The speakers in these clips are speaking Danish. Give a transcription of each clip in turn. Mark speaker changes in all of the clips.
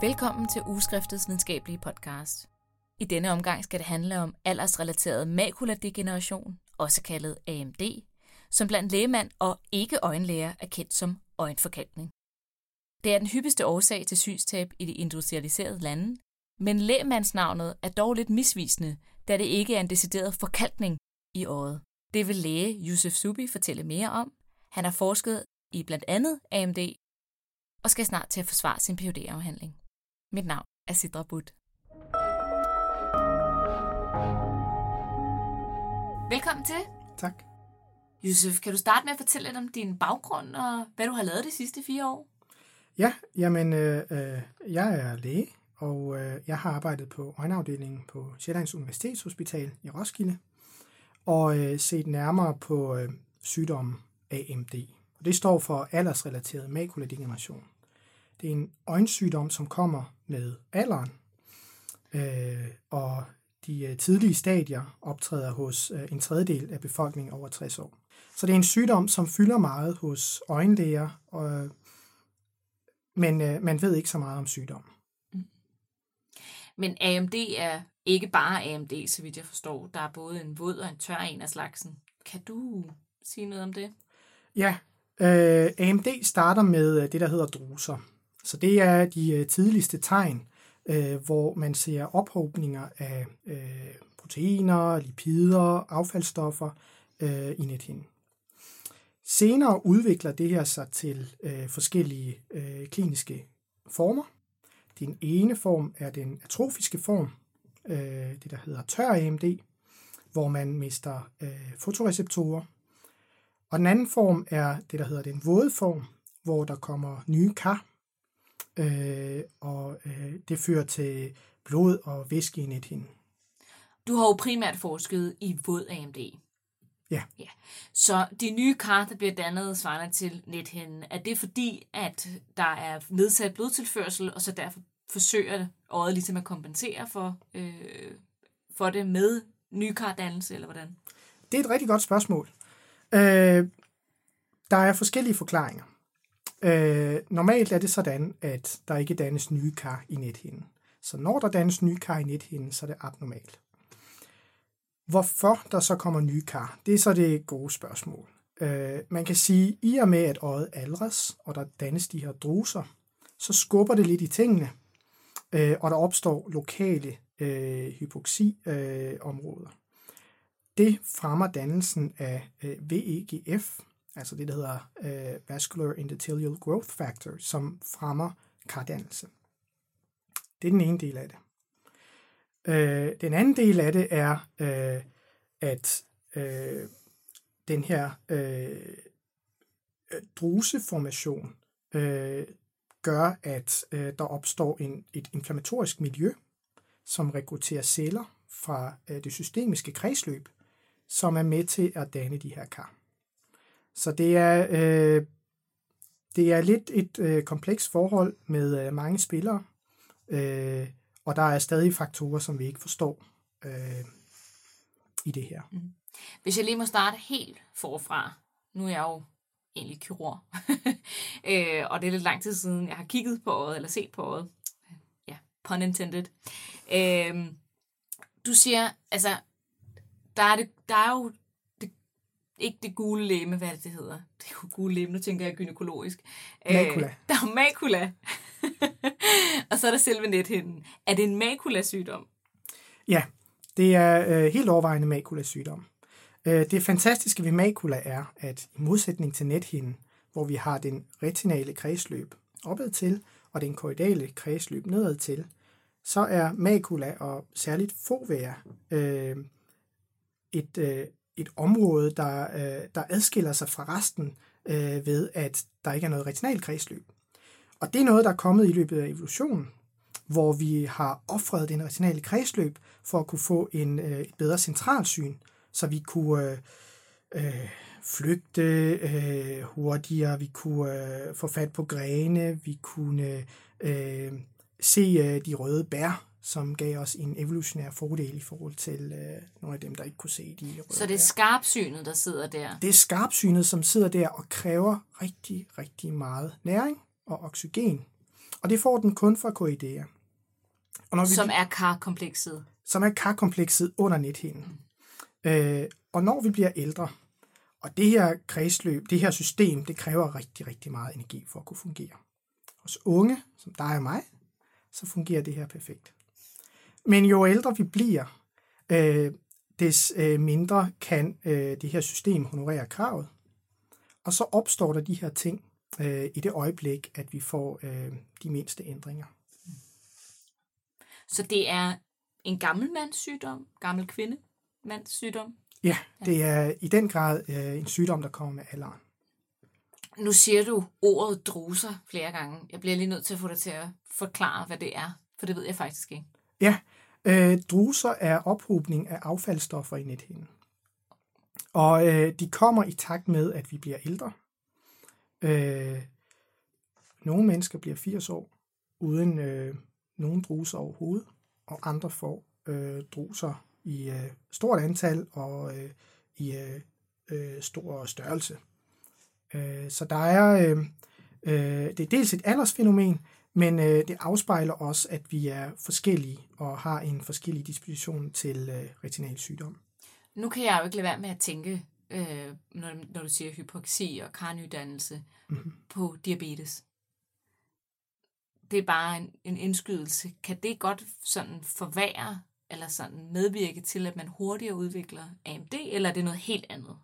Speaker 1: Velkommen til Ugeskriftets videnskabelige podcast. I denne omgang skal det handle om aldersrelateret makuladegeneration, også kaldet AMD, som blandt lægemand og ikke-øjenlæger er kendt som øjenforkalkning. Det er den hyppigste årsag til synstab i de industrialiserede lande, men lægemandsnavnet er dog lidt misvisende, da det ikke er en decideret forkalkning i øjet. Det vil læge Yusuf Subi fortælle mere om. Han har forsket i blandt andet AMD og skal snart til at forsvare sin phd afhandling mit navn er Sidra Butt. Velkommen til.
Speaker 2: Tak.
Speaker 1: Yusuf, kan du starte med at fortælle lidt om din baggrund og hvad du har lavet de sidste fire år?
Speaker 2: Ja, jamen, øh, øh, jeg er læge, og øh, jeg har arbejdet på øjenafdelingen på Sjællands Universitetshospital i Roskilde, og øh, set nærmere på øh, sygdommen AMD. Og det står for aldersrelateret makuladegeneration. Det er en øjensygdom, som kommer med alderen, øh, og de øh, tidlige stadier optræder hos øh, en tredjedel af befolkningen over 60 år. Så det er en sygdom, som fylder meget hos øjenlæger, og, men øh, man ved ikke så meget om sygdommen. Mm.
Speaker 1: Men AMD er ikke bare AMD, så vidt jeg forstår. Der er både en våd og en tør en af slagsen. Kan du sige noget om det?
Speaker 2: Ja, øh, AMD starter med øh, det, der hedder druser. Så det er de øh, tidligste tegn, øh, hvor man ser ophobninger af øh, proteiner, lipider, affaldsstoffer i nethinden. Senere udvikler det her sig til øh, forskellige øh, kliniske former. Den ene form er den atrofiske form, øh, det der hedder tør AMD, hvor man mister øh, fotoreceptorer. Og den anden form er det, der hedder den våde form, hvor der kommer nye kar, øh, og øh, det fører til blod og væske i nethinden.
Speaker 1: Du har jo primært forsket i våd AMD.
Speaker 2: Ja.
Speaker 1: ja. Så de nye kar, der bliver dannet svarende til nethinden, er det fordi, at der er nedsat blodtilførsel, og så derfor forsøger øjet ligesom at kompensere for, øh, for det med nye kardannelse, eller hvordan?
Speaker 2: Det er et rigtig godt spørgsmål. Øh, der er forskellige forklaringer. Øh, normalt er det sådan, at der ikke dannes nye kar i nethinden. Så når der dannes nye kar i nethinden, så er det abnormalt. Hvorfor der så kommer nye kar, det er så det gode spørgsmål. Øh, man kan sige, at i og med at øjet aldres, og der dannes de her druser, så skubber det lidt i tingene, øh, og der opstår lokale øh, hypoxiområder. Øh, det fremmer dannelsen af øh, VEGF, altså det, der hedder øh, Vascular Endothelial Growth Factor, som fremmer kardannelse. Det er den ene del af det. Øh, den anden del af det er, øh, at øh, den her øh, druseformation øh, gør, at øh, der opstår en, et inflammatorisk miljø, som rekrutterer celler fra øh, det systemiske kredsløb, som er med til at danne de her kar. Så det er, øh, det er lidt et øh, komplekst forhold med øh, mange spillere, øh, og der er stadig faktorer, som vi ikke forstår øh, i det her. Mm-hmm.
Speaker 1: Hvis jeg lige må starte helt forfra, nu er jeg jo egentlig kirurg, øh, og det er lidt lang tid siden, jeg har kigget på øjet, eller set på øjet. Ja, pun intended. Øh, du siger, altså, der er, det, der er jo ikke det gule læme, hvad det, det hedder. Det er jo gule læme, nu tænker jeg gynækologisk.
Speaker 2: Makula.
Speaker 1: Øh, der er makula. og så er der selve nethinden. Er det en makula-sygdom?
Speaker 2: Ja, det er øh, helt overvejende makula-sygdom. Øh, det fantastiske ved makula er, at i modsætning til nethinden, hvor vi har den retinale kredsløb opad til, og den korridale kredsløb nedad til, så er makula og særligt fovea øh, et, øh, et område, der, øh, der adskiller sig fra resten øh, ved, at der ikke er noget retinal kredsløb. Og det er noget, der er kommet i løbet af evolutionen, hvor vi har offret den retinale kredsløb for at kunne få en, øh, et bedre centralsyn, så vi kunne øh, øh, flygte øh, hurtigere, vi kunne øh, få fat på grene, vi kunne øh, øh se øh, de røde bær, som gav os en evolutionær fordel i forhold til øh, nogle af dem, der ikke kunne se de røde
Speaker 1: Så det er skarpsynet, der sidder der?
Speaker 2: Det er skarpsynet, som sidder der og kræver rigtig, rigtig meget næring og oxygen. Og det får den kun fra Coidea.
Speaker 1: Og når vi, som er karkomplekset.
Speaker 2: Som er karkomplekset under nethinden. Mm. Øh, og når vi bliver ældre, og det her kredsløb, det her system, det kræver rigtig, rigtig meget energi for at kunne fungere. Hos unge, som dig og mig, så fungerer det her perfekt. Men jo ældre vi bliver, øh, des øh, mindre kan øh, det her system honorere kravet. Og så opstår der de her ting øh, i det øjeblik, at vi får øh, de mindste ændringer.
Speaker 1: Så det er en gammel mands sygdom, gammel kvinde mands sygdom?
Speaker 2: Ja, det er i den grad øh, en sygdom, der kommer med alderen.
Speaker 1: Nu siger du ordet druser flere gange. Jeg bliver lige nødt til at få dig til at forklare, hvad det er, for det ved jeg faktisk ikke.
Speaker 2: Ja, øh, druser er ophobning af affaldsstoffer i nethinden. Og øh, de kommer i takt med, at vi bliver ældre. Øh, nogle mennesker bliver 80 år uden øh, nogen druser overhovedet, og andre får øh, druser i øh, stort antal og øh, i øh, øh stor størrelse. Øh, så der er, øh, øh, det er dels et aldersfænomen, men øh, det afspejler også, at vi er forskellige og har en forskellig disposition til øh, retinal sygdom.
Speaker 1: Nu kan jeg jo ikke lade være med at tænke, øh, når, når du siger hypoxi og karnydannelse, mm-hmm. på diabetes. Det er bare en, en indskydelse. Kan det godt sådan forvære eller sådan medvirke til, at man hurtigere udvikler AMD, eller er det noget helt andet?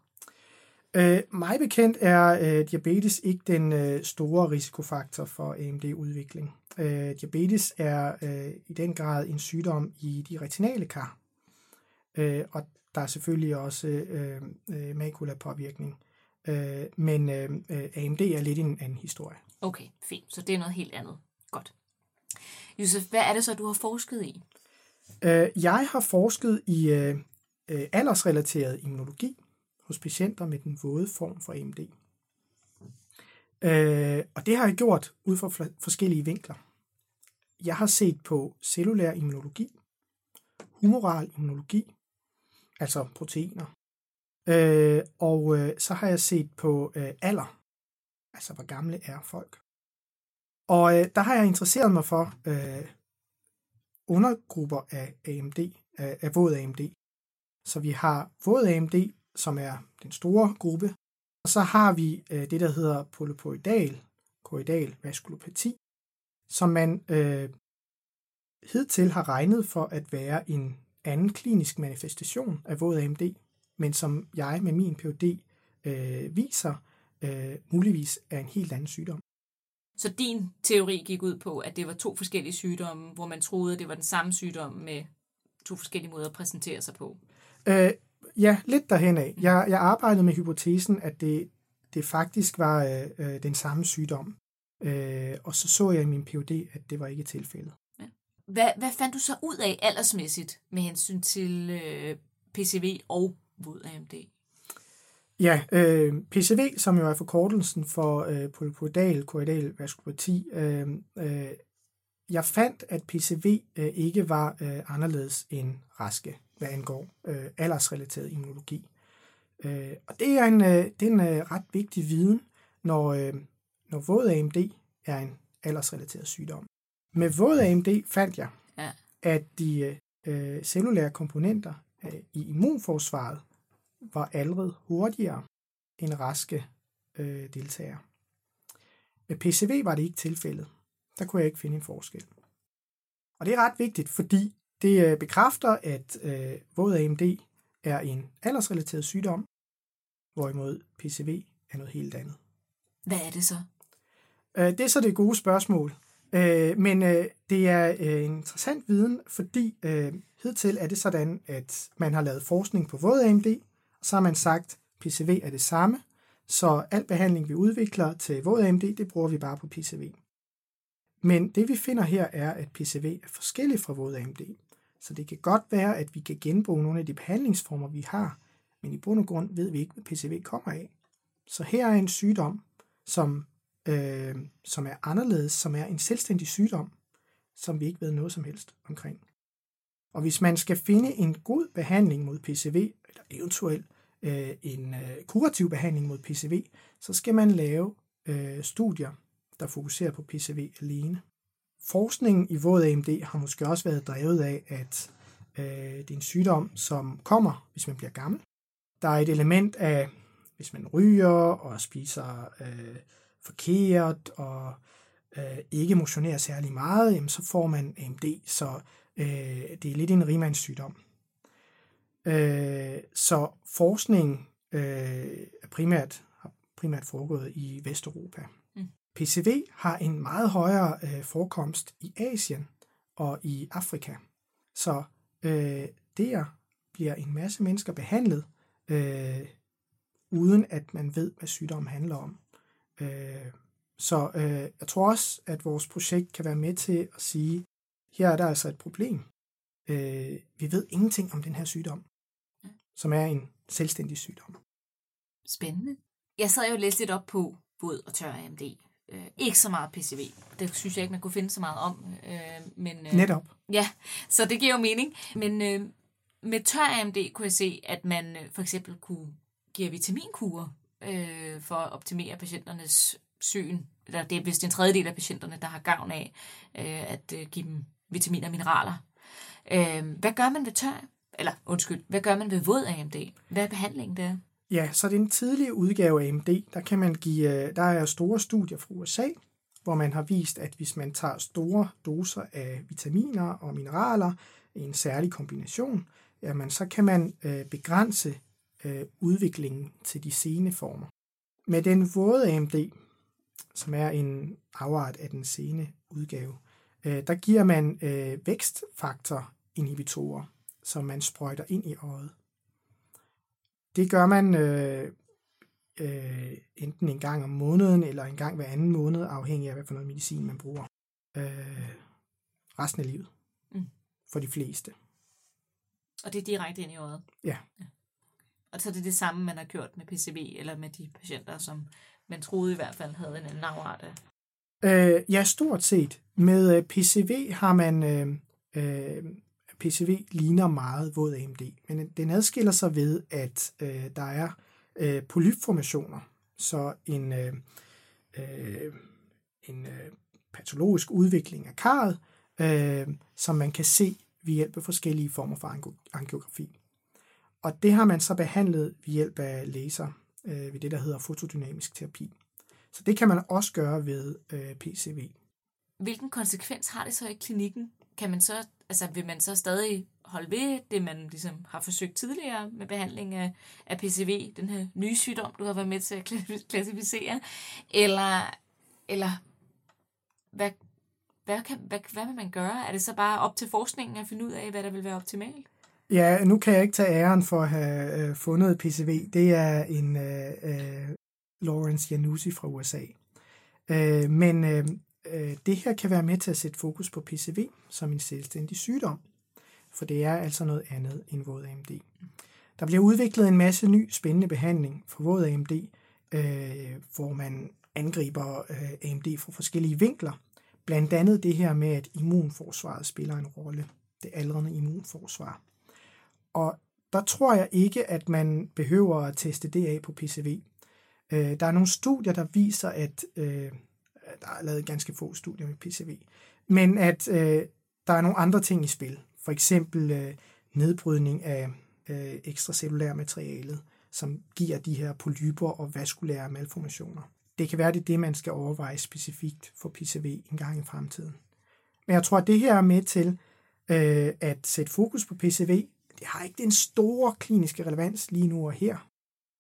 Speaker 2: Øh, mig bekendt er øh, diabetes ikke den øh, store risikofaktor for AMD-udvikling. Øh, diabetes er øh, i den grad en sygdom i de retinale kar, øh, og der er selvfølgelig også øh, øh, makulapåvirkning. Øh, men øh, AMD er lidt en anden historie.
Speaker 1: Okay, fint. Så det er noget helt andet. Godt. Josef, hvad er det så, du har forsket i?
Speaker 2: Øh, jeg har forsket i øh, øh, aldersrelateret immunologi hos patienter med den våde form for AMD. Øh, og det har jeg gjort ud fra forskellige vinkler. Jeg har set på cellulær immunologi, humoral immunologi, altså proteiner, øh, og øh, så har jeg set på øh, alder, altså hvor gamle er folk. Og øh, der har jeg interesseret mig for øh, undergrupper af AMD, af, af våd AMD. Så vi har våd AMD, som er den store gruppe, og så har vi øh, det, der hedder polypoidal, korridal vaskulopati, som man øh, hidtil har regnet for at være en anden klinisk manifestation af våd AMD, men som jeg med min PhD øh, viser øh, muligvis er en helt anden sygdom.
Speaker 1: Så din teori gik ud på, at det var to forskellige sygdomme, hvor man troede, at det var den samme sygdom med to forskellige måder at præsentere sig på?
Speaker 2: Øh, ja, lidt derhen af. Jeg, jeg arbejdede med hypotesen, at det, det faktisk var øh, øh, den samme sygdom. Øh, og så så jeg i min PhD, at det var ikke tilfældet. Ja.
Speaker 1: Hvad, hvad fandt du så ud af aldersmæssigt med hensyn til øh, PCV og våd AMD?
Speaker 2: Ja, øh, PCV, som jo er forkortelsen for øh, polypoidal korridal vaskulopati, øh, øh, jeg fandt, at PCV øh, ikke var øh, anderledes end raske, hvad angår øh, aldersrelateret immunologi. Øh, og det er en, øh, det er en øh, ret vigtig viden, når, øh, når våd AMD er en aldersrelateret sygdom. Med våd AMD fandt jeg, ja. at de øh, cellulære komponenter øh, i immunforsvaret var allerede hurtigere end raske øh, deltagere. Med PCV var det ikke tilfældet. Der kunne jeg ikke finde en forskel. Og det er ret vigtigt, fordi det øh, bekræfter, at øh, våd AMD er en aldersrelateret sygdom, hvorimod PCV er noget helt andet.
Speaker 1: Hvad er det så?
Speaker 2: Øh, det er så det gode spørgsmål. Øh, men øh, det er øh, en interessant viden, fordi øh, hidtil er det sådan, at man har lavet forskning på våd AMD, så har man sagt, at PCV er det samme, så al behandling, vi udvikler til våd AMD, det bruger vi bare på PCV. Men det vi finder her er, at PCV er forskellig fra våd AMD. Så det kan godt være, at vi kan genbruge nogle af de behandlingsformer, vi har, men i bund og grund ved vi ikke, hvad PCV kommer af. Så her er en sygdom, som, øh, som er anderledes, som er en selvstændig sygdom, som vi ikke ved noget som helst omkring. Og hvis man skal finde en god behandling mod PCV, eller eventuelt øh, en øh, kurativ behandling mod PCV, så skal man lave øh, studier, der fokuserer på PCV alene forskningen i våd AMD har måske også været drevet af, at øh, det er en sygdom, som kommer, hvis man bliver gammel. Der er et element af, hvis man ryger og spiser øh, forkert og øh, ikke motionerer særlig meget, jamen, så får man AMD, så øh, det er lidt en rimandssygdom. Øh, så forskning øh, er primært, har primært foregået i Vesteuropa. PCV har en meget højere øh, forekomst i Asien og i Afrika. Så øh, der bliver en masse mennesker behandlet, øh, uden at man ved, hvad sygdommen handler om. Øh, så øh, jeg tror også, at vores projekt kan være med til at sige, her er der altså et problem. Øh, vi ved ingenting om den her sygdom, som er en selvstændig sygdom.
Speaker 1: Spændende. Jeg sad jo og læste lidt op på våd og tør AMD. Øh, ikke så meget PCV. Det synes jeg ikke, man kunne finde så meget om. Øh, men, øh,
Speaker 2: Netop.
Speaker 1: Ja, så det giver jo mening. Men øh, med tør AMD kunne jeg se, at man øh, for eksempel kunne give vitaminkurer øh, for at optimere patienternes syn. Eller det er vist en tredjedel af patienterne, der har gavn af øh, at øh, give dem vitaminer og mineraler. Øh, hvad gør man ved tør? Eller undskyld, hvad gør man ved våd AMD? Hvad er behandlingen der?
Speaker 2: Ja, så den tidlige udgave af AMD. Der kan man give, øh, der er store studier fra USA, hvor man har vist, at hvis man tager store doser af vitaminer og mineraler i en særlig kombination, jamen så kan man øh, begrænse øh, udviklingen til de sene former. Med den våde AMD, som er en afart af den sene udgave, øh, der giver man øh, vækstfaktorinhibitorer, som man sprøjter ind i øjet. Det gør man øh, øh, enten en gang om måneden eller en gang hver anden måned, afhængig af, hvad for noget medicin man bruger. Øh, resten af livet. Mm. For de fleste.
Speaker 1: Og det er direkte ind i øjet?
Speaker 2: Ja. ja.
Speaker 1: Og så er det det samme, man har gjort med PCV, eller med de patienter, som man troede i hvert fald havde en anden afart af?
Speaker 2: Øh, ja, stort set. Med øh, PCV har man... Øh, øh, PCV ligner meget våd AMD, men den adskiller sig ved, at øh, der er øh, polypformationer, så en, øh, øh, en øh, patologisk udvikling af karret, øh, som man kan se ved hjælp af forskellige former for angiografi. Og det har man så behandlet ved hjælp af laser øh, ved det, der hedder fotodynamisk terapi. Så det kan man også gøre ved øh, PCV.
Speaker 1: Hvilken konsekvens har det så i klinikken? Kan man så, altså, vil man så stadig holde ved det, man ligesom har forsøgt tidligere med behandling af, af PCV, den her nye sygdom, du har været med til at klassificere? Eller, eller hvad, hvad, kan, hvad, hvad vil man gøre? Er det så bare op til forskningen at finde ud af, hvad der vil være optimalt?
Speaker 2: Ja, nu kan jeg ikke tage æren for at have øh, fundet PCV. Det er en øh, øh, Lawrence Janusi fra USA. Øh, men øh, Øh, det her kan være med til at sætte fokus på PCV som en selvstændig sygdom, for det er altså noget andet end våd AMD. Der bliver udviklet en masse ny spændende behandling for våd AMD, øh, hvor man angriber øh, AMD fra forskellige vinkler. Blandt andet det her med, at immunforsvaret spiller en rolle. Det aldrende immunforsvar. Og der tror jeg ikke, at man behøver at teste det af på PCV. Øh, der er nogle studier, der viser, at øh, Øh, der er lavet ganske få studier med PCV, men at øh, der er nogle andre ting i spil. For eksempel øh, nedbrydning af øh, ekstracellulære materialet, som giver de her polyper og vaskulære malformationer. Det kan være, det er det, man skal overveje specifikt for PCV en gang i fremtiden. Men jeg tror, at det her er med til øh, at sætte fokus på PCV, det har ikke den store kliniske relevans lige nu og her,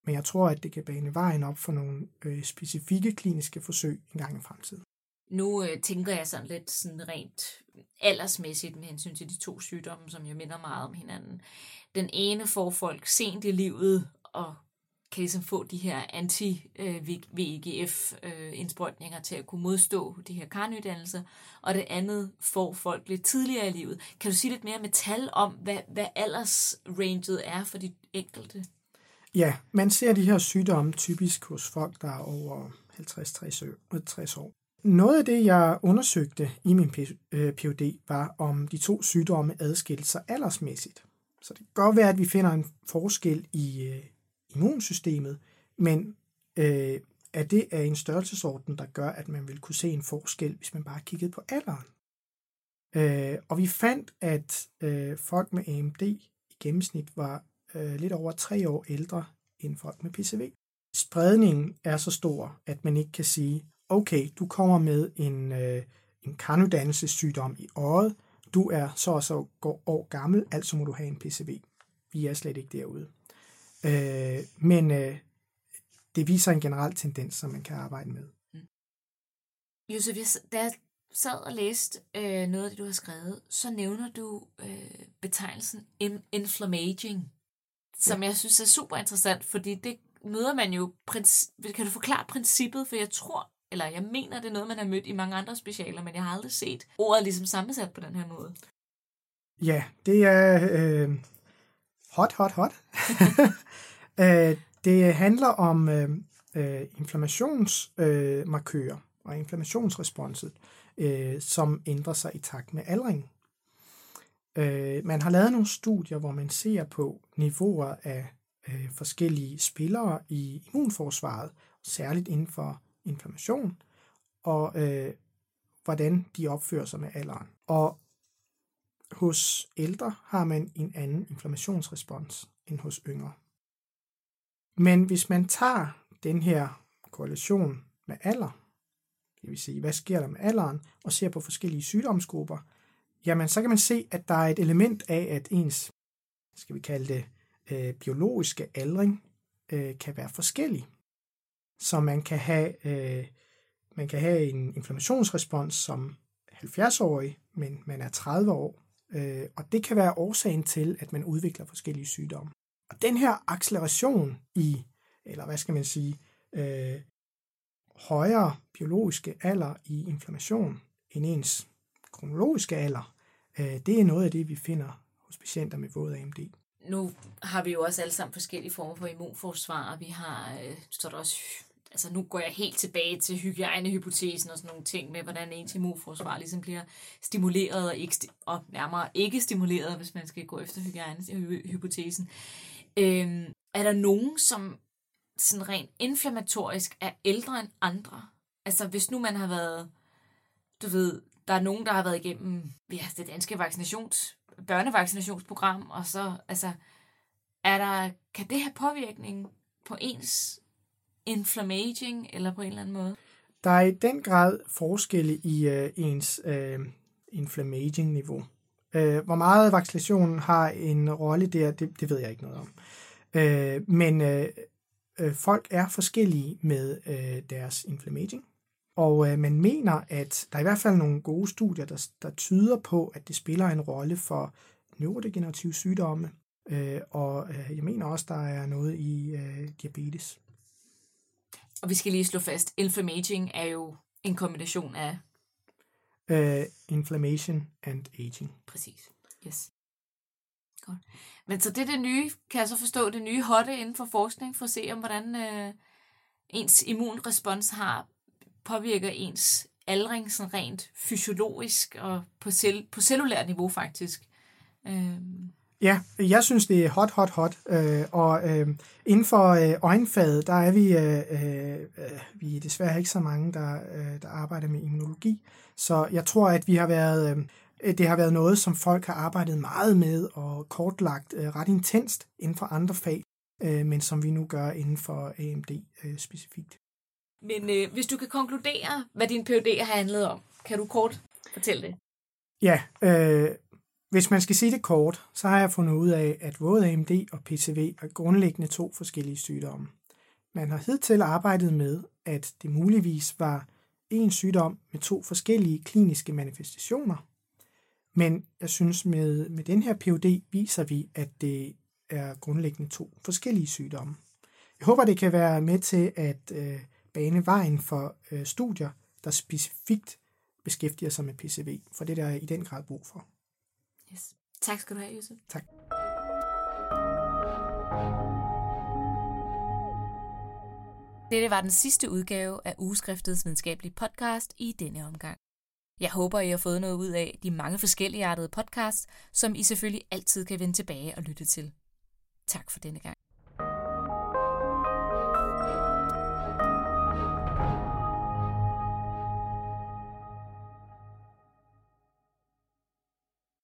Speaker 2: men jeg tror, at det kan bane vejen op for nogle øh, specifikke kliniske forsøg en gang i fremtiden.
Speaker 1: Nu øh, tænker jeg sådan lidt sådan rent aldersmæssigt med hensyn til de to sygdomme, som jo minder meget om hinanden. Den ene får folk sent i livet og kan ligesom få de her anti-VEGF-indsprøjtninger øh, til at kunne modstå de her karnydannelser, og det andet får folk lidt tidligere i livet. Kan du sige lidt mere med tal om, hvad, hvad aldersranget er for de enkelte?
Speaker 2: Ja, man ser de her sygdomme typisk hos folk, der er over 50-60 øh, år. Noget af det, jeg undersøgte i min PhD, øh, var om de to sygdomme adskilte sig aldersmæssigt. Så det kan godt være, at vi finder en forskel i øh, immunsystemet, men øh, er det af en størrelsesorden, der gør, at man vil kunne se en forskel, hvis man bare kiggede på alderen? Øh, og vi fandt, at øh, folk med AMD i gennemsnit var øh, lidt over tre år ældre end folk med PCV. Spredningen er så stor, at man ikke kan sige, okay, du kommer med en, øh, en karnodannelsessygdom i øjet, du er så og så år gammel, altså må du have en PCV. Vi er slet ikke derude. Øh, men øh, det viser en generel tendens, som man kan arbejde med. Mm.
Speaker 1: Josef, da jeg sad og læste øh, noget af det, du har skrevet, så nævner du øh, betegnelsen inflammaging, som jeg synes er super interessant, fordi det møder man jo... Kan du forklare princippet? For jeg tror, eller jeg mener, det er noget, man har mødt i mange andre specialer, men jeg har aldrig set ordet ligesom sammensat på den her måde.
Speaker 2: Ja, det er øh, hot, hot, hot. øh, det handler om øh, øh, inflammationsmarkører øh, og inflammationsresponset, øh, som ændrer sig i takt med aldring. Øh, man har lavet nogle studier, hvor man ser på niveauer af øh, forskellige spillere i immunforsvaret, særligt inden for inflammation, og øh, hvordan de opfører sig med alderen. Og hos ældre har man en anden inflammationsrespons end hos yngre. Men hvis man tager den her korrelation med alder, det vil sige, hvad sker der med alderen, og ser på forskellige sygdomsgrupper, jamen så kan man se, at der er et element af, at ens, skal vi kalde det, øh, biologiske aldring øh, kan være forskellig. Så man kan have, øh, man kan have en inflammationsrespons som 70-årig, men man er 30 år, øh, og det kan være årsagen til, at man udvikler forskellige sygdomme. Og den her acceleration i, eller hvad skal man sige, øh, højere biologiske alder i inflammation end ens kronologiske alder, Øh, det er noget af det, vi finder hos patienter med våd AMD.
Speaker 1: Nu har vi jo også alle sammen forskellige former for immunforsvar. Vi har, øh, så der også, altså nu går jeg helt tilbage til hygiejnehypotesen og sådan nogle ting med, hvordan ens immunforsvar ligesom bliver stimuleret og, ikke, og nærmere ikke stimuleret, hvis man skal gå efter hygiejnehypotesen. Øhm, er der nogen, som sådan rent inflammatorisk er ældre end andre? Altså hvis nu man har været, du ved, der er nogen, der har været igennem ja, det danske vaccinations, børnevaccinationsprogram, og så altså, er der, kan det have påvirkning på ens inflammaging, eller på en eller anden måde?
Speaker 2: Der er i den grad forskelle i øh, ens øh, inflammaging-niveau. Øh, hvor meget vaccinationen har en rolle der, det, det ved jeg ikke noget om. Øh, men uh, øh, folk er forskellige med øh, deres inflammaging. Og øh, man mener, at der er i hvert fald nogle gode studier, der, der tyder på, at det spiller en rolle for neurodegenerative sygdomme. Øh, og øh, jeg mener også, der er noget i øh, diabetes.
Speaker 1: Og vi skal lige slå fast, inflammaging er jo en kombination af...
Speaker 2: Uh, inflammation and aging.
Speaker 1: Præcis. Yes. Godt. Men så det er det nye, kan jeg så forstå, det nye hotte inden for forskning, for at se om, hvordan øh, ens immunrespons har påvirker ens aldring sådan rent fysiologisk og på, cell, på cellulært niveau faktisk.
Speaker 2: Øhm. Ja, jeg synes, det er hot, hot, hot. Øh, og øh, inden for øh, øjenfaget, der er vi, øh, øh, vi er desværre ikke så mange, der, øh, der arbejder med immunologi. Så jeg tror, at vi har været... Øh, det har været noget, som folk har arbejdet meget med og kortlagt øh, ret intenst inden for andre fag, øh, men som vi nu gør inden for AMD øh, specifikt.
Speaker 1: Men øh, hvis du kan konkludere, hvad din PhD har handlet om, kan du kort fortælle det?
Speaker 2: Ja, øh, hvis man skal sige det kort, så har jeg fundet ud af, at både AMD og PCV er grundlæggende to forskellige sygdomme. Man har hidtil arbejdet med, at det muligvis var en sygdom med to forskellige kliniske manifestationer, men jeg synes, med, med den her PUD viser vi, at det er grundlæggende to forskellige sygdomme. Jeg håber, det kan være med til at øh, bane vejen for øh, studier, der specifikt beskæftiger sig med PCV, for det der er i den grad brug for.
Speaker 1: Yes. Tak skal du have, Josef.
Speaker 2: Tak.
Speaker 1: Dette var den sidste udgave af Ugeskriftets videnskabelige podcast i denne omgang. Jeg håber, I har fået noget ud af de mange forskellige artede podcasts, som I selvfølgelig altid kan vende tilbage og lytte til. Tak for denne gang.